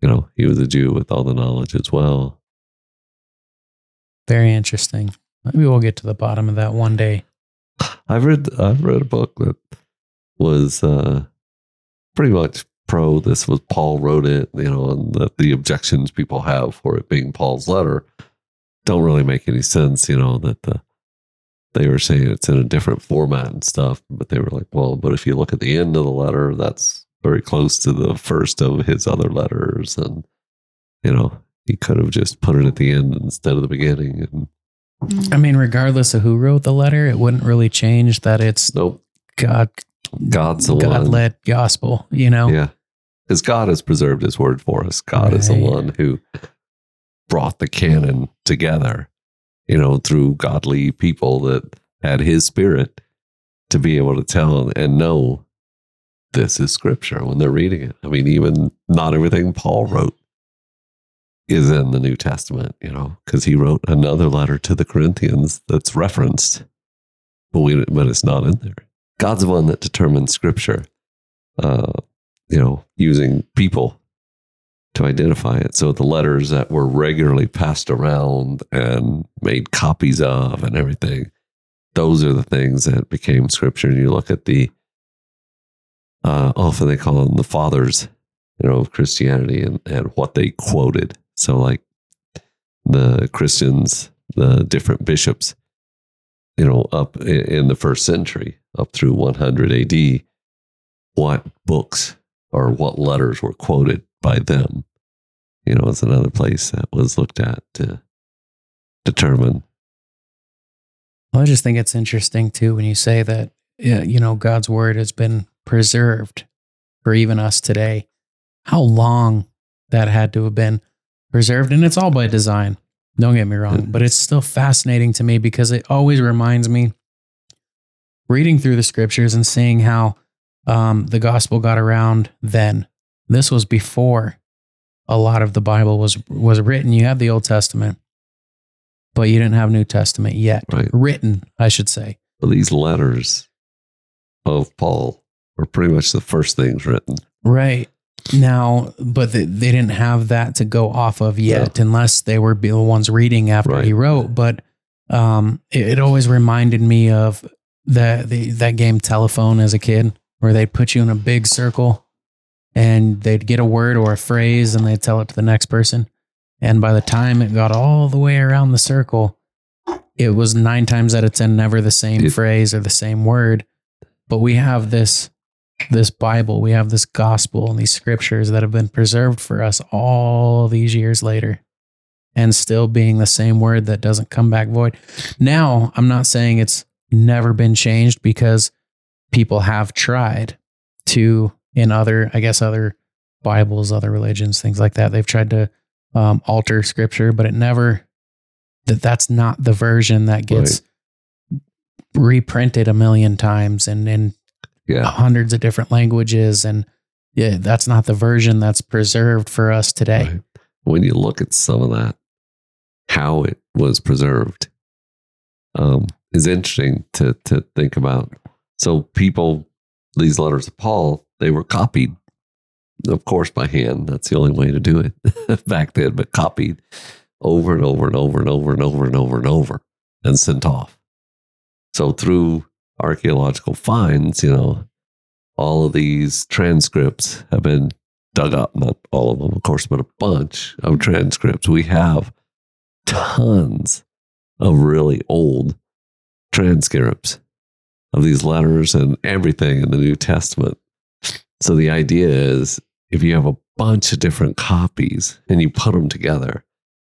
you know, he was a Jew with all the knowledge as well. Very interesting. Maybe we'll get to the bottom of that one day. I've read I've read a book that was uh, pretty much pro. This was Paul wrote it, you know, and the, the objections people have for it being Paul's letter don't really make any sense. You know that the they were saying it's in a different format and stuff, but they were like, well, but if you look at the end of the letter, that's very close to the first of his other letters, and you know he could have just put it at the end instead of the beginning. And. Mm. I mean, regardless of who wrote the letter, it wouldn't really change that it's nope, God God's the one. God led gospel, you know? Yeah. Because God has preserved his word for us. God is the one who brought the canon together, you know, through godly people that had his spirit to be able to tell and know this is scripture when they're reading it. I mean, even not everything Paul wrote is in the New Testament, you know, because he wrote another letter to the Corinthians that's referenced, but we but it's not in there. God's the one that determines scripture uh, you know, using people to identify it. So the letters that were regularly passed around and made copies of and everything, those are the things that became scripture. And you look at the, uh, often they call them the fathers, you know, of Christianity and, and what they quoted. So like the Christians, the different bishops, you know, up in the first century, up through 100 AD, what books or what letters were quoted by them. You know, it's another place that was looked at to determine. Well, I just think it's interesting too when you say that, you know, God's word has been preserved for even us today. How long that had to have been preserved. And it's all by design. Don't get me wrong, but it's still fascinating to me because it always reminds me reading through the scriptures and seeing how um, the gospel got around then. This was before a lot of the Bible was was written. You have the Old Testament, but you didn't have New Testament yet. Right. Written, I should say. But these letters of Paul were pretty much the first things written. Right. Now, but they, they didn't have that to go off of yet, unless they were the ones reading after Right. he wrote. But um, it, it always reminded me of the, the that game Telephone as a kid, where they'd put you in a big circle, and they'd get a word or a phrase, and they'd tell it to the next person. And by the time it got all the way around the circle, it was nine times out of ten never the same It- phrase or the same word. But we have this this Bible, we have this gospel and these scriptures that have been preserved for us all these years later and still being the same word that doesn't come back void. Now, I'm not saying it's never been changed because people have tried to, in other, I guess, other Bibles, other religions, things like that, they've tried to um, alter scripture, but it never, that that's not the version that gets reprinted a million times and, and Yeah. hundreds of different languages and yeah that's not the version that's preserved for us today Right. When you look at some of that, how it was preserved um, is interesting to, to think about. So, people, these letters of Paul, they were copied, of course, by hand. That's the only way to do it back then, but copied over and over and over and over and over and over and over and sent off. So, through archaeological finds, you know, all of these transcripts have been dug up, not all of them, of course, but a bunch of transcripts. We have tons of really old transcripts of these letters and everything in the New Testament. So the idea is if you have a bunch of different copies and you put them together,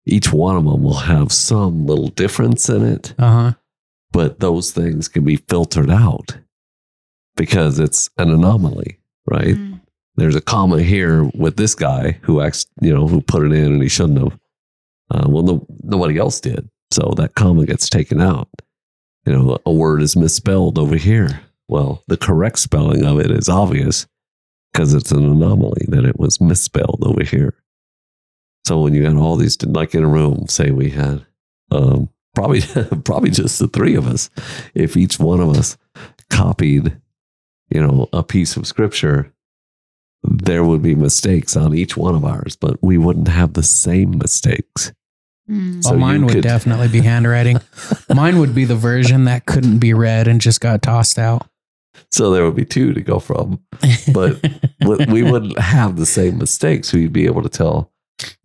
each one of them will have some little difference in it, Uh huh. But those things can be filtered out because it's an anomaly, right? Mm. There's a comma here with this guy who acts, you know, who put it in and he shouldn't have. Uh, well, no, nobody else did, so that comma gets taken out. You know, a word is misspelled over here. Well, the correct spelling of it is obvious because it's an anomaly that it was misspelled over here. So when you had all these, like in a room, say we had um, probably probably just the three of us, if each one of us copied, you know, a piece of scripture, there would be mistakes on each one of ours, but we wouldn't have the same mistakes. Mm. So oh, mine would could- definitely be handwriting. mine would be the version that couldn't be read and just got tossed out. So there would be two to go from. But we we wouldn't have the same mistakes. We'd be able to tell.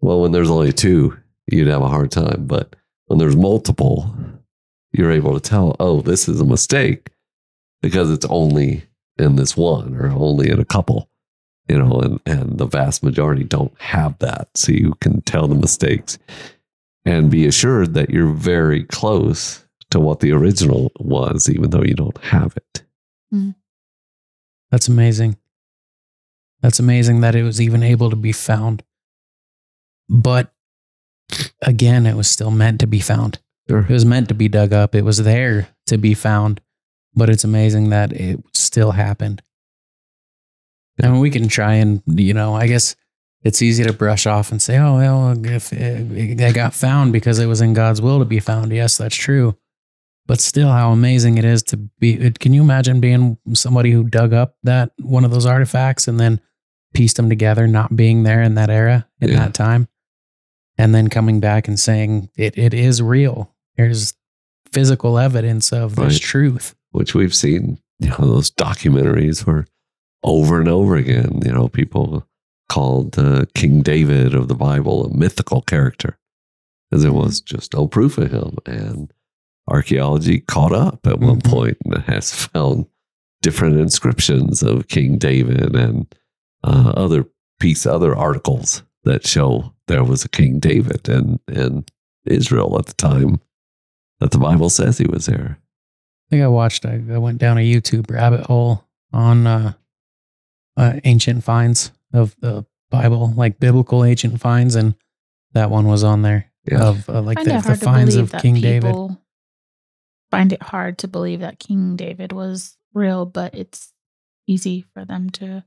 Well, when there's only two, you'd have a hard time. But when there's multiple, you're able to tell, oh, this is a mistake because it's only in this one or only in a couple, you know, and, and the vast majority don't have that. So you can tell the mistakes and be assured that you're very close to what the original was, even though you don't have it. Hmm. That's amazing. That's amazing that it was even able to be found. But again, it was still meant to be found. Sure. It was meant to be dug up. It was there to be found. But it's amazing that it still happened. I mean, we can try and, you know, I guess it's easy to brush off and say, oh, well, if it, it got found because it was in God's will to be found. Yes, that's true. But still, how amazing it is to be. Can you imagine being somebody who dug up that one of those artifacts and then pieced them together, not being there in that era, in Yeah. that time, and then coming back and saying it, it is real? There's physical evidence of this Right. truth. which we've seen, you know, those documentaries where over and over again, you know, people called uh, King David of the Bible a mythical character because there was just no proof of him. And archaeology caught up at one Mhm. point and has found different inscriptions of King David and uh, other piece, other articles that show there was a King David in, in Israel at the time that the Bible says he was there. I think I watched. I, I went down a YouTube rabbit hole on uh, uh, ancient finds of the Bible, like biblical ancient finds, and that one was on there Yeah. of uh, like find the, the finds of King David. find it hard to believe that King David was real, but it's easy for them to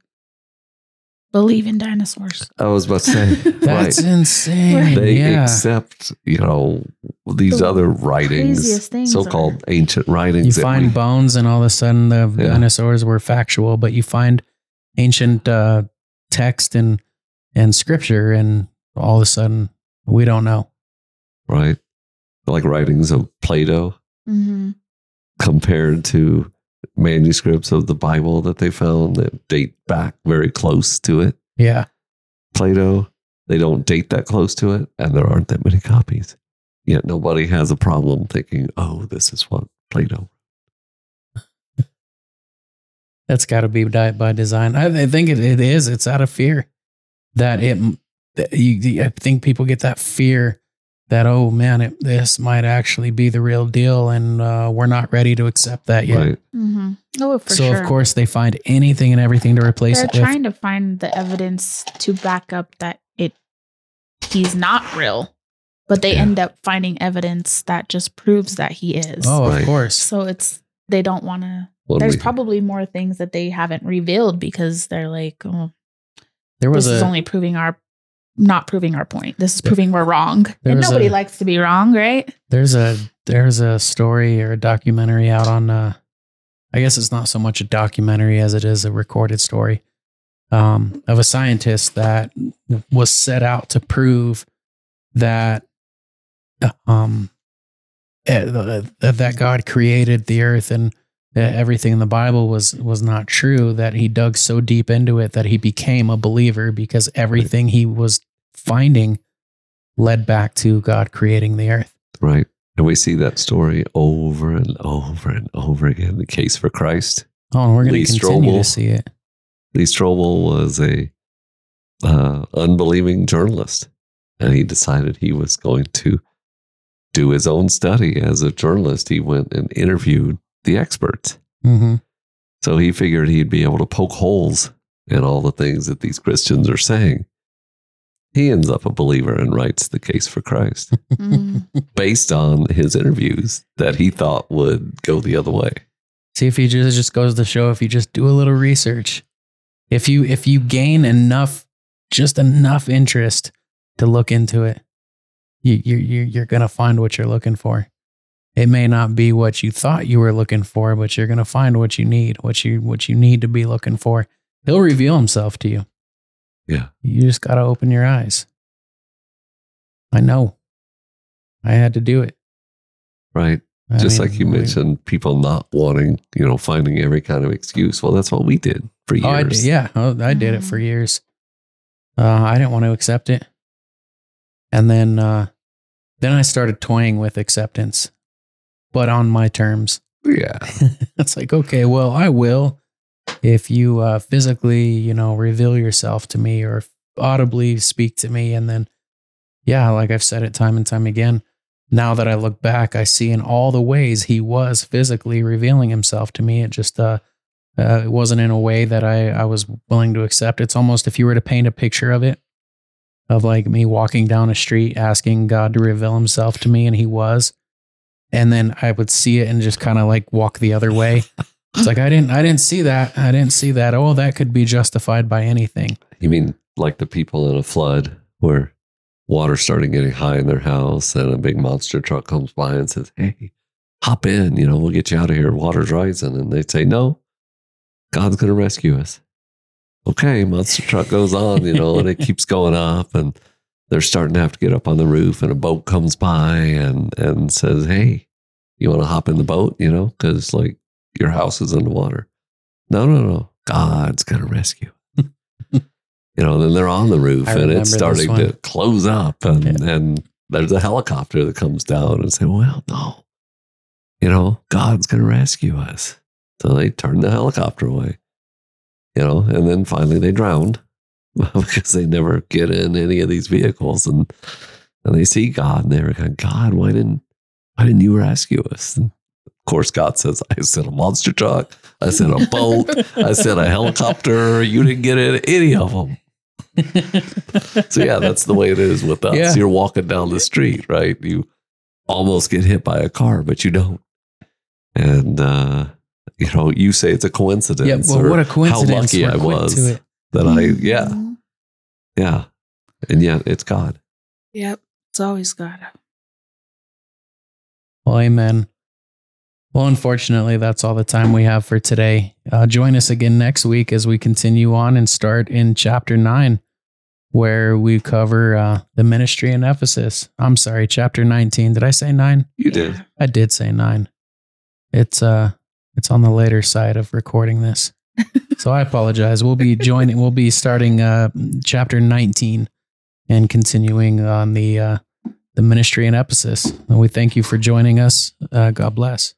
believe in dinosaurs. I was about to say, That's right. insane. They yeah, accept, you know, these The other writings, so-called are- ancient writings. you find we- bones, and all of a sudden the Yeah. dinosaurs were factual, but you find ancient uh, text and and scripture, and all of a sudden we don't know. right, like writings of Plato Mm-hmm. compared to manuscripts of the Bible that they found that date back very close to it. Yeah, Plato, they don't date that close to it, and there aren't that many copies. Yet nobody has a problem thinking, "Oh, this is what Plato." That's got to be by design. I, I think it, it is. It's out of fear that it. That you, I think people get that fear that oh man, it, this might actually be the real deal, and uh, we're not ready to accept that yet. Right? Mm-hmm. Oh, for so sure. of course they find anything and everything to replace they're it with. trying to find the evidence to back up that it he's not real, but they Yeah. end up finding evidence that just proves that he is. Oh, Right. of course. So it's they don't want to. When There's we- probably more things that they haven't revealed because they're like, oh, There was this is only proving our, not proving our point. This is proving we're wrong. There And nobody a- likes to be wrong, right? there's a there's a story or a documentary out on uh I guess it's not so much a documentary as it is a recorded story um of a scientist that was set out to prove that um eh, that that God created the earth and everything in the Bible was was not true that he dug so deep into it that he became a believer because everything he was finding led back to God creating the earth. Right. And we see that story over and over and over again. The case for Christ. Oh, and we're going to continue Strobel. to see it. Lee Strobel was a uh, unbelieving journalist And he decided he was going to do his own study as a journalist. He went and interviewed the experts. Mm-hmm. So he figured he'd be able to poke holes in all the things that these Christians are saying. He ends up a believer and writes the case for Christ Mm. based on his interviews that he thought would go the other way. See if you just it just goes to show if you just do a little research, if you if you gain enough, just enough interest to look into it, you you you you're gonna find what you're looking for. It may not be what you thought you were looking for, but you're gonna find what you need, what you what you need to be looking for. He'll reveal himself to you. Yeah. You just gotta open your eyes. I know. I had to do it. Right. I Just mean, like you we- mentioned, people not wanting, you know, finding every kind of excuse. Well, that's what we did for years. Oh, I did, yeah, oh, I did it for years. Uh, I didn't want to accept it, and then uh, then I started toying with acceptance, but on my terms. Yeah. it's like, okay, well, I will if you uh, physically, you know, reveal yourself to me or audibly speak to me, and then, yeah, like I've said it time and time again. Now that I look back, I see in all the ways he was physically revealing himself to me. It just uh, uh, it wasn't in a way that I, I was willing to accept. It's almost if you were to paint a picture of it, of like me walking down a street asking God to reveal himself to me, and he was. And then I would see it and just kind of like walk the other way. It's like I didn't I didn't see that. I didn't see that. Oh, that could be justified by anything. You mean like the people in a flood where water started getting high in their house and a big monster truck comes by and says, Hey, hop in, you know, we'll get you out of here. Water's rising. And they say, No, God's going to rescue us. Okay, monster truck goes on, you know, and it keeps going up and they're starting to have to get up on the roof and a boat comes by and, and says, Hey, you want to hop in the boat, you know, because like your house is underwater. No, no, no. God's going to rescue. you know, and then they're on the roof I and it's starting to close up and, Yeah. and there's a helicopter that comes down and say, well, no, you know, God's going to rescue us. So they turn the helicopter away, you know, and then finally they drowned because they never get in any of these vehicles and, and they see God and they're like, God, why didn't, why didn't you rescue us? And course, God says, I sent a monster truck. I sent a boat. I sent a helicopter. You didn't get in any of them. So yeah, that's the way it is with us. Yeah. You're walking down the street, right? You almost get hit by a car, but you don't. And uh, you know, you say it's a coincidence. yeah, well, or what a coincidence. How lucky We're I was that I, yeah, Mhm. yeah, and yet it's God. Yep. It's always God. Well, amen. Well, unfortunately, that's all the time we have for today. Uh, join us again next week as we continue on and start in chapter nine, where we cover uh, the ministry in Ephesus. I'm sorry, chapter 19. Did I say nine? You did. I did say nine. It's uh, it's on the later side of recording this, so I apologize. We'll be joining. We'll be starting uh, chapter 19 and continuing on the uh, the ministry in Ephesus. And we thank you for joining us. Uh, God bless.